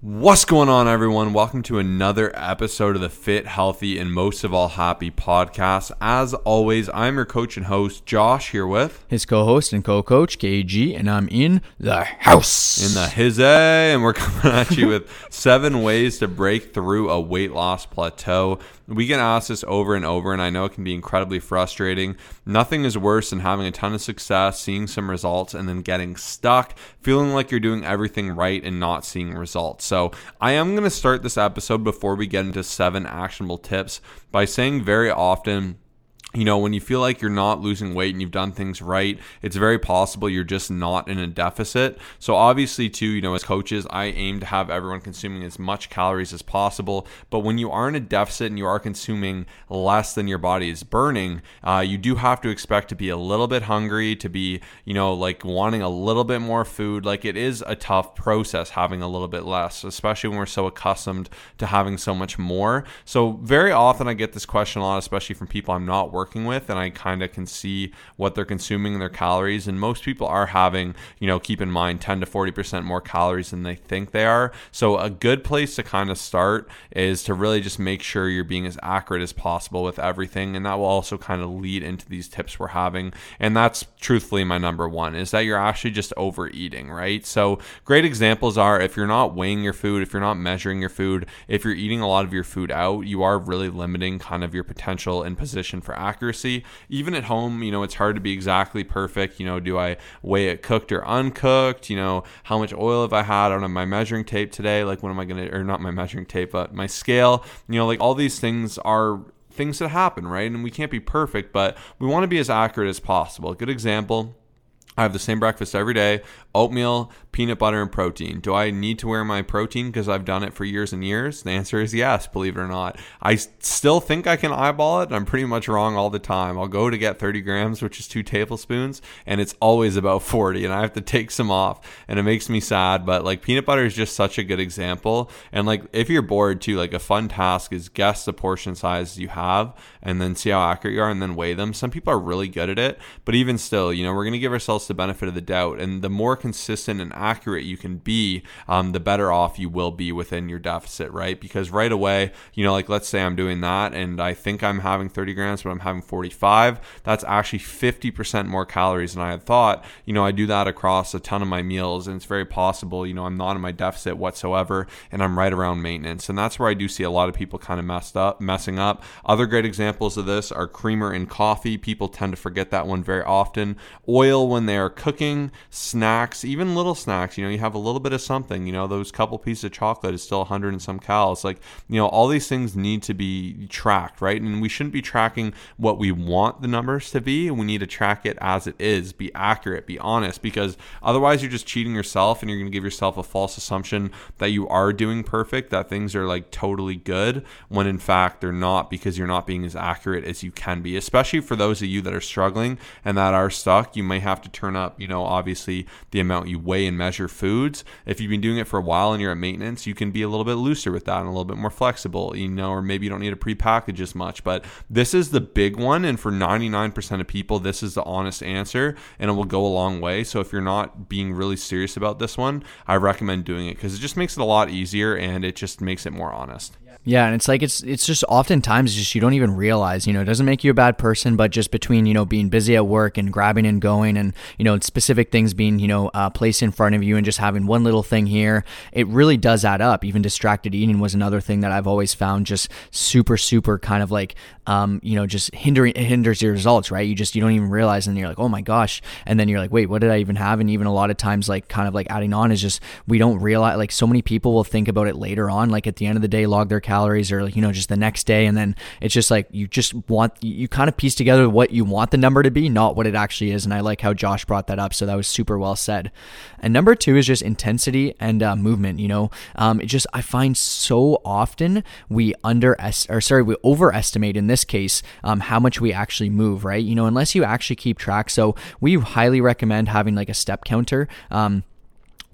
What's going on, everyone? Welcome to another episode of the Fit, Healthy, and most of all Happy podcast. As always, I'm your coach and host, Josh, here with his co host and co coach, KG, and I'm in the house. In the hizzy, and we're coming at you with seven ways to break through a weight loss plateau. We get asked this over and over, and I know it can be incredibly frustrating. Nothing is worse than having a ton of success, seeing some results, and then getting stuck, feeling like you're doing everything right and not seeing results. So, I am going to start this episode before we get into seven actionable tips by saying very often, you know, when you feel like you're not losing weight and you've done things right, it's very possible you're just not in a deficit. So, obviously, too, you know, as coaches, I aim to have everyone consuming as much calories as possible. But when you are in a deficit and you are consuming less than your body is burning, uh, you do have to expect to be a little bit hungry, to be, you know, like wanting a little bit more food. Like, it is a tough process having a little bit less, especially when we're so accustomed to having so much more. So, very often I get this question a lot, especially from people I'm not working with and I kind of can see what they're consuming in their calories and most people are having, you know, keep in mind 10 to 40% more calories than they think they are. So a good place to kind of start is to really just make sure you're being as accurate as possible with everything and that will also kind of lead into these tips we're having. And that's truthfully my number 1 is that you're actually just overeating, right? So great examples are if you're not weighing your food, if you're not measuring your food, if you're eating a lot of your food out, you are really limiting kind of your potential and position for accuracy. Even at home, you know, it's hard to be exactly perfect. You know, do I weigh it cooked or uncooked? You know, how much oil have I had on my measuring tape today? Like, when am I going to, or not my measuring tape, but my scale? You know, like all these things are things that happen, right? And we can't be perfect, but we want to be as accurate as possible. A good example I have the same breakfast every day oatmeal, peanut butter, and protein. Do I need to wear my protein because I've done it for years and years? The answer is yes, believe it or not. I still think I can eyeball it. And I'm pretty much wrong all the time. I'll go to get 30 grams, which is two tablespoons, and it's always about 40, and I have to take some off, and it makes me sad. But like peanut butter is just such a good example. And like if you're bored too, like a fun task is guess the portion size you have and then see how accurate you are and then weigh them. Some people are really good at it, but even still, you know, we're going to give ourselves the benefit of the doubt. And the more consistent and accurate you can be, um, the better off you will be within your deficit, right? Because right away, you know, like let's say I'm doing that and I think I'm having 30 grams, but I'm having 45. That's actually 50% more calories than I had thought. You know, I do that across a ton of my meals, and it's very possible, you know, I'm not in my deficit whatsoever and I'm right around maintenance. And that's where I do see a lot of people kind of messed up, messing up. Other great examples of this are creamer in coffee. People tend to forget that one very often. Oil when they are cooking, snacks, even little snacks. You know, you have a little bit of something. You know, those couple pieces of chocolate is still 100 and some calories. Like, you know, all these things need to be tracked, right? And we shouldn't be tracking what we want the numbers to be. We need to track it as it is. Be accurate, be honest, because otherwise you're just cheating yourself and you're going to give yourself a false assumption that you are doing perfect, that things are like totally good, when in fact they're not because you're not being as accurate as you can be. Especially for those of you that are struggling and that are stuck, you may have to turn up, you know, obviously the amount you weigh and measure foods. If you've been doing it for a while and you're at maintenance, you can be a little bit looser with that and a little bit more flexible, you know, or maybe you don't need to prepackage as much. But this is the big one. And for 99% of people, this is the honest answer and it will go a long way. So if you're not being really serious about this one, I recommend doing it because it just makes it a lot easier and it just makes it more honest. Yeah, and it's like it's it's just oftentimes just you don't even realize, you know, it doesn't make you a bad person, but just between you know being busy at work and grabbing and going, and you know specific things being you know uh, placed in front of you, and just having one little thing here, it really does add up. Even distracted eating was another thing that I've always found just super super kind of like um, you know just hindering it hinders your results, right? You just you don't even realize, and you're like, oh my gosh, and then you're like, wait, what did I even have? And even a lot of times, like kind of like adding on is just we don't realize. Like so many people will think about it later on, like at the end of the day, log their calories calories or you know, just the next day. And then it's just like you just want, you kind of piece together what you want the number to be, not what it actually is. And I like how Josh brought that up. So that was super well said. And number two is just intensity and uh, movement. You know, um, it just, I find so often we under, or sorry, we overestimate in this case um, how much we actually move, right? You know, unless you actually keep track. So we highly recommend having like a step counter. Um,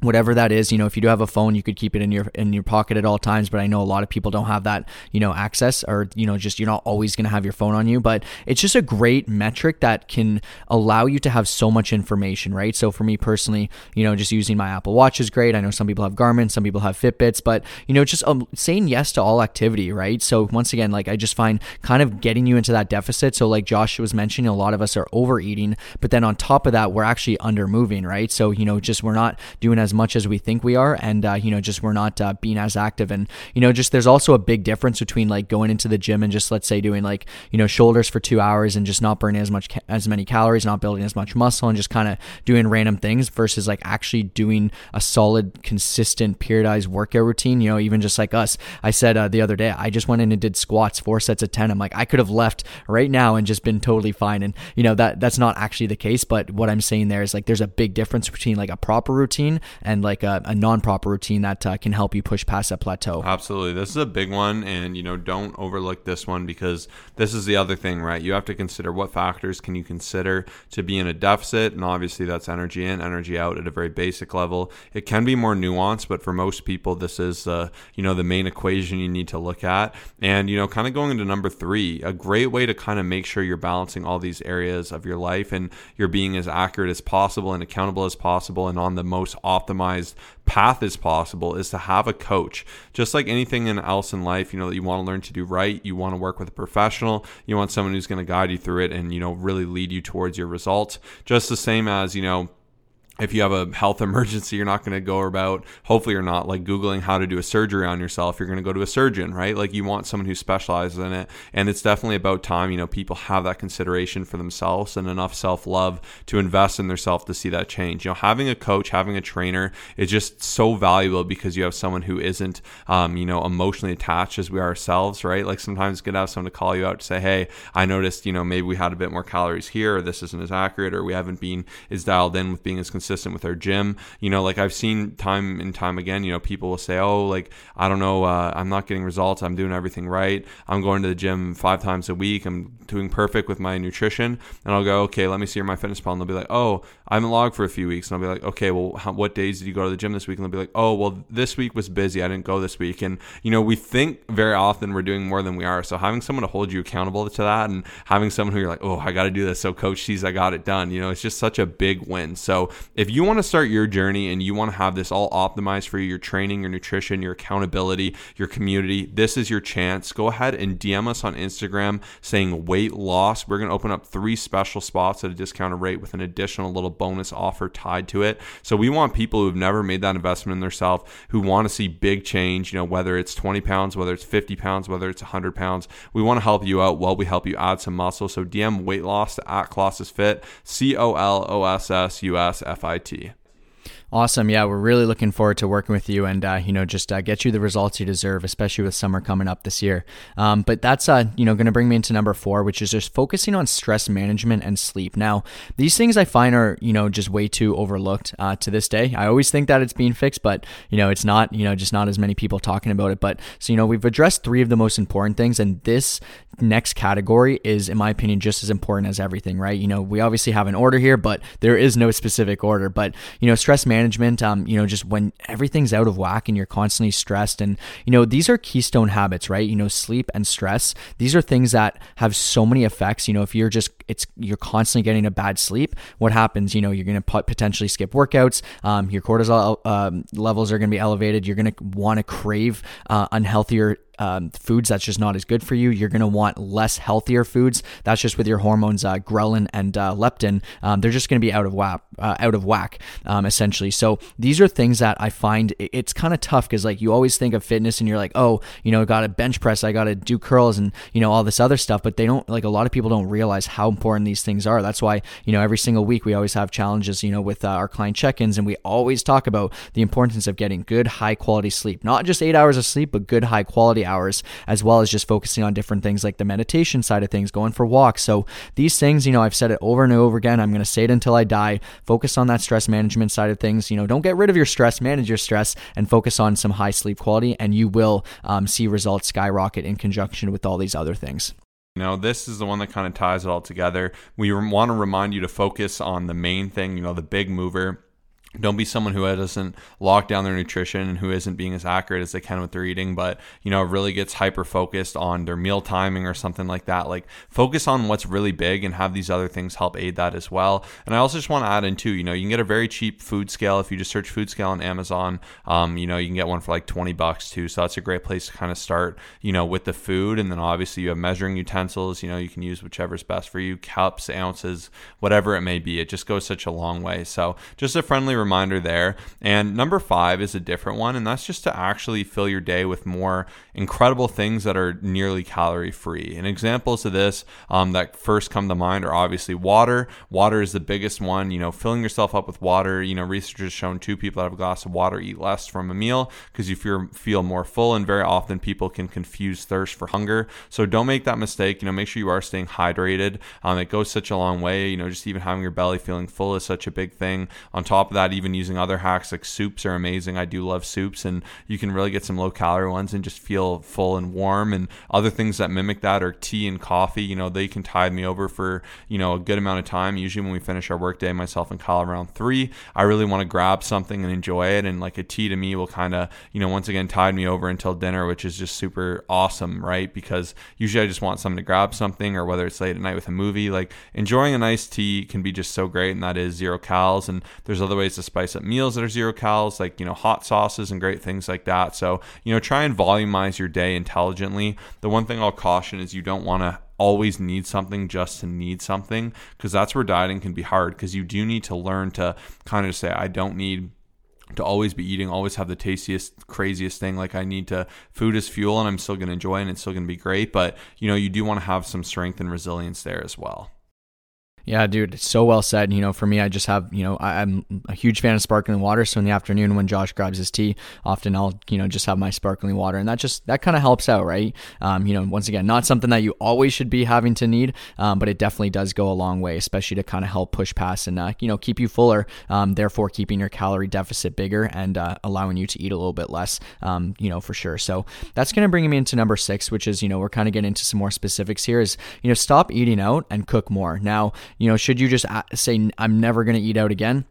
whatever that is you know if you do have a phone you could keep it in your in your pocket at all times but i know a lot of people don't have that you know access or you know just you're not always going to have your phone on you but it's just a great metric that can allow you to have so much information right? So for me personally you know just using my apple watch is great. I know some people have garmin some people have fitbits but you know just um, saying yes to all activity right? So once again like i just find kind of getting you into that deficit. So like josh was mentioning a lot of us are overeating but then on top of that we're actually under moving right? So you know just we're not doing as much as we think we are, and uh, you know, just we're not uh, being as active. And you know, just there's also a big difference between like going into the gym and just let's say doing like you know shoulders for two hours and just not burning as much as many calories, not building as much muscle, and just kind of doing random things versus like actually doing a solid, consistent periodized workout routine. You know, even just like us, I said uh, the other day, I just went in and did squats, four sets of ten. I'm like, I could have left right now and just been totally fine. And you know that that's not actually the case. But what I'm saying there is like there's a big difference between like a proper routine and like a, a non-proper routine that uh, can help you push past that plateau. Absolutely, this is a big one, and you know don't overlook this one because this is the other thing, right? You have to consider what factors can you consider to be in a deficit, and obviously that's energy in, energy out at a very basic level. It can be more nuanced, but for most people, this is uh, you know the main equation you need to look at, and you know kind of going into number three, a great way to kind of make sure you're balancing all these areas of your life and you're being as accurate as possible and accountable as possible and on the most optimized path as possible is to have a coach. Just like anything else in life, you know, that you want to learn to do right, you want to work with a professional, you want someone who's going to guide you through it and, you know, really lead you towards your results. Just the same as, you know, if you have a health emergency, you're not going to go about, hopefully, you're not like Googling how to do a surgery on yourself. You're going to go to a surgeon, right? Like you want someone who specializes in it. And it's definitely about time, you know, people have that consideration for themselves and enough self love to invest in themselves to see that change. You know, having a coach, having a trainer is just so valuable because you have someone who isn't, um, you know, emotionally attached as we are ourselves, right? Like sometimes it's good to have someone to call you out to say, hey, I noticed, you know, maybe we had a bit more calories here, or this isn't as accurate, or we haven't been as dialed in with being as consistent consistent with our gym. You know, like I've seen time and time again, you know, people will say, oh, like, I don't know, uh, I'm not getting results. I'm doing everything right. I'm going to the gym five times a week. I'm doing perfect with my nutrition. And I'll go, okay, let me see your MyFitnessPal. And they'll be like, oh, I haven't logged for a few weeks. And I'll be like, okay, well, how, what days did you go to the gym this week? And they'll be like, oh, well, this week was busy. I didn't go this week. And, you know, we think very often we're doing more than we are. So having someone to hold you accountable to that and having someone who you're like, oh, I got to do this. So coach sees I got it done. You know, it's just such a big win. So if you want to start your journey and you want to have this all optimized for you, your training, your nutrition, your accountability, your community, this is your chance. Go ahead and DM us on Instagram saying weight loss. We're going to open up three special spots at a discounted rate with an additional little bonus offer tied to it. So we want people who've never made that investment in themselves, who want to see big change, you know, whether it's 20 pounds, whether it's 50 pounds, whether it's 100 pounds. We want to help you out while we help you add some muscle. So DM weight loss to at Colossus Fit, C O L O S S U S F I T. Awesome. Yeah, we're really looking forward to working with you and, uh, you know, just uh, get you the results you deserve, especially with summer coming up this year. Um, but that's, uh, you know, going to bring me into number four, which is just focusing on stress management and sleep. Now, these things I find are, you know, just way too overlooked uh, to this day. I always think that it's being fixed, but, you know, it's not, you know, just not as many people talking about it. But so, you know, we've addressed three of the most important things, and this next category is, in my opinion, just as important as everything, right? You know, we obviously have an order here, but there is no specific order. But, you know, stress management, um, you know, just when everything's out of whack and you're constantly stressed. And, you know, these are keystone habits, right? You know, sleep and stress. These are things that have so many effects. You know, if you're just, it's, you're constantly getting a bad sleep, what happens? You know, you're going to potentially skip workouts. Um, your cortisol um, levels are going to be elevated. You're going to want to crave uh, unhealthier um, foods that's just not as good for you. You're going to want less healthier foods. That's just with your hormones, uh, ghrelin and uh, leptin. Um, they're just going to be out of whack, uh, out of whack, um, essentially. So these are things that I find it's kind of tough because like you always think of fitness and you're like, oh, you know, got to bench press, I got to do curls and you know all this other stuff, but they don't like a lot of people don't realize how important these things are. That's why you know every single week we always have challenges, you know, with uh, our client check-ins, and we always talk about the importance of getting good, high quality sleep, not just eight hours of sleep, but good, high quality hours, as well as just focusing on different things like the meditation side of things, going for walks. So these things, you know, I've said it over and over again. I'm going to say it until I die. Focus on that stress management side of things. You know, don't get rid of your stress, manage your stress, and focus on some high sleep quality, and you will um, see results skyrocket in conjunction with all these other things. You know, this is the one that kind of ties it all together. We want to remind you to focus on the main thing, you know, the big mover don't be someone who doesn't lock down their nutrition and who isn't being as accurate as they can with their eating but you know really gets hyper focused on their meal timing or something like that. Like focus on what's really big and have these other things help aid that as well. And i also just want to add in too you know you can get a very cheap food scale. If you just search food scale on amazon um, you know you can get one for like 20 bucks too. So that's a great place to kind of start you know with the food. And then obviously you have measuring utensils you know you can use whichever's best for you cups ounces whatever it may be. It just goes such a long way. So just a friendly reminder there. And number five is a different one, and that's just to actually fill your day with more incredible things that are nearly calorie free. And examples of this um, that first come to mind are obviously water. Water is the biggest one. You know, filling yourself up with water. You know, research has shown two people that have a glass of water eat less from a meal because you feel, feel more full, and very often people can confuse thirst for hunger. So don't make that mistake. You know, make sure you are staying hydrated. Um, it goes such a long way. You know, just even having your belly feeling full is such a big thing. On top of that, even using other hacks like soups are amazing. I do love soups, and you can really get some low calorie ones and just feel full and warm. And other things that mimic that are tea and coffee. You know, they can tide me over for you know a good amount of time. Usually, when we finish our workday, myself and Kyle around three, I really want to grab something and enjoy it. And like a tea to me will kind of you know once again tide me over until dinner, which is just super awesome, right? Because usually I just want something to grab something, or whether it's late at night with a movie, like enjoying a nice tea can be just so great, and that is zero calories. And there's other ways to spice up meals that are zero calories, like, you know, hot sauces and great things like that. So, you know, try and volumize your day intelligently. The one thing I'll caution is you don't want to always need something just to need something because that's where dieting can be hard because you do need to learn to kind of say, I don't need to always be eating, always have the tastiest, craziest thing. Like I need to food is fuel and I'm still going to enjoy it and it's still going to be great. But, you know, you do want to have some strength and resilience there as well. Yeah, dude, it's so well said. You know, for me, I just have, you know, I, am a huge fan of sparkling water. So in the afternoon when Josh grabs his tea, often I'll, you know, just have my sparkling water. And that just, that kind of helps out, right? Um, you know, once again, not something that you always should be having to need, um, but it definitely does go a long way, especially to kind of help push past and, uh, you know, keep you fuller, um, therefore keeping your calorie deficit bigger and uh, allowing you to eat a little bit less, um, you know, for sure. So that's going to bring me into number six, which is, you know, we're kind of getting into some more specifics here is, you know, stop eating out and cook more. Now, you know, should you just uh, say, I'm never going to eat out again?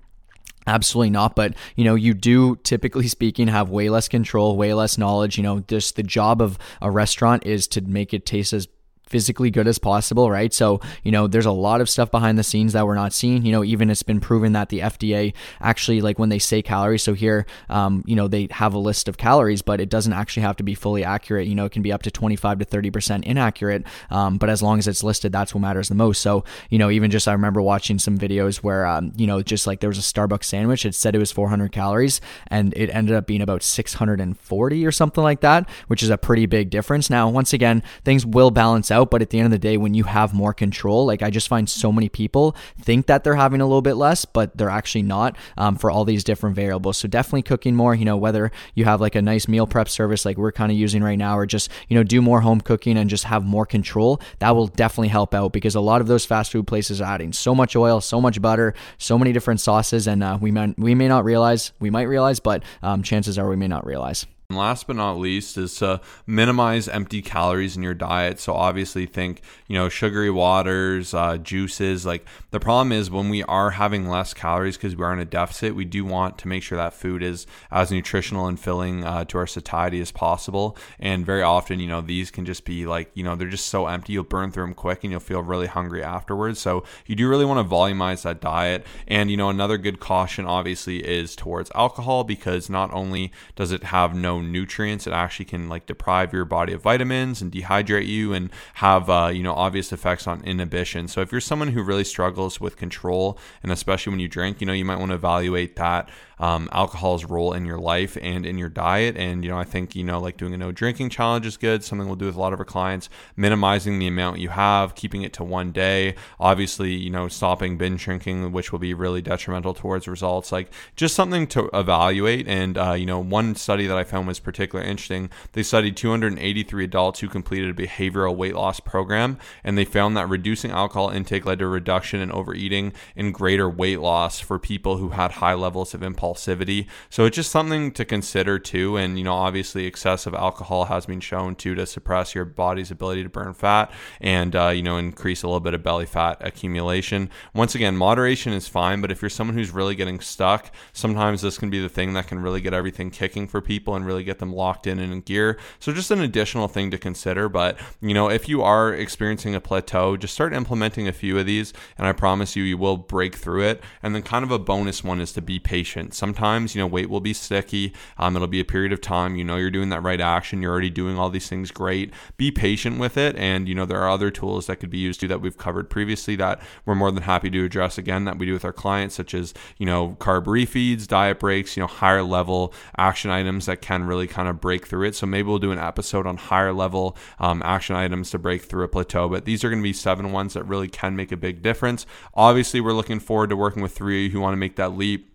Absolutely not. But, you know, you do typically speaking have way less control, way less knowledge. You know, just the job of a restaurant is to make it taste as physically good as possible, right? So, you know, there's a lot of stuff behind the scenes that we're not seeing. You know, even it's been proven that the FDA actually, like when they say calories, so here, um, you know, they have a list of calories, but it doesn't actually have to be fully accurate. You know, it can be up to 25 to 30% inaccurate. Um, but as long as it's listed, that's what matters the most. So, you know, even just I remember watching some videos where, um, you know, just like there was a Starbucks sandwich, it said it was 400 calories and it ended up being about 640 or something like that, which is a pretty big difference. Now, once again, things will balance out out. But at the end of the day, when you have more control, like I just find so many people think that they're having a little bit less, but they're actually not um, for all these different variables. So definitely cooking more, you know, whether you have like a nice meal prep service like we're kind of using right now, or just, you know, do more home cooking and just have more control, that will definitely help out because a lot of those fast food places are adding so much oil, so much butter, so many different sauces. And uh, we, may, we may not realize, we might realize, but um, chances are we may not realize. And last but not least is to minimize empty calories in your diet. So obviously think, you know, sugary waters, uh, juices. Like the problem is when we are having less calories because we are in a deficit, we do want to make sure that food is as nutritional and filling uh, to our satiety as possible. And very often, you know, these can just be like, you know, they're just so empty. You'll burn through them quick and you'll feel really hungry afterwards. So you do really want to volumize that diet. And, you know, another good caution obviously is towards alcohol because not only does it have no nutrients. It actually can like deprive your body of vitamins and dehydrate you and have uh, you know obvious effects on inhibition. So if you're someone who really struggles with control and especially when you drink, you know you might want to evaluate that um, alcohol's role in your life and in your diet. And, you know, I think, you know, like doing a no drinking challenge is good, something we'll do with a lot of our clients, minimizing the amount you have, keeping it to one day. Obviously, you know, stopping binge drinking, which will be really detrimental towards results. Like just something to evaluate. And, uh, you know, one study that I found was particularly interesting. They studied 283 adults who completed a behavioral weight loss program, and they found that reducing alcohol intake led to a reduction in overeating and greater weight loss for people who had high levels of impulse impulsivity. So it's just something to consider too. And, you know, obviously excessive alcohol has been shown to to suppress your body's ability to burn fat and, uh, you know, increase a little bit of belly fat accumulation. Once again, moderation is fine, but if you're someone who's really getting stuck, sometimes this can be the thing that can really get everything kicking for people and really get them locked in and in gear. So just an additional thing to consider. But, you know, if you are experiencing a plateau, just start implementing a few of these, and I promise you, you will break through it. And then, kind of a bonus one is to be patient. Sometimes, you know, weight will be sticky. Um, it'll be a period of time. You know, you're doing that right action. You're already doing all these things great. Be patient with it. And, you know, there are other tools that could be used too that we've covered previously that we're more than happy to address again that we do with our clients, such as, you know, carb refeeds, diet breaks, you know, higher level action items that can really kind of break through it. So maybe we'll do an episode on higher level um, action items to break through a plateau. But these are going to be seven ones that really can make a big difference. Obviously, we're looking forward to working with three who want to make that leap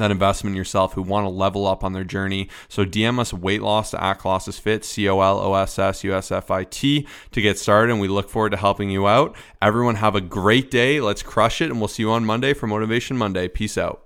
that investment in yourself who want to level up on their journey. So DM us weight loss to at Colossus Fit, C O L O S S U S F I T to get started. And we look forward to helping you out. Everyone have a great day. Let's crush it. And we'll see you on Monday for Motivation Monday. Peace out.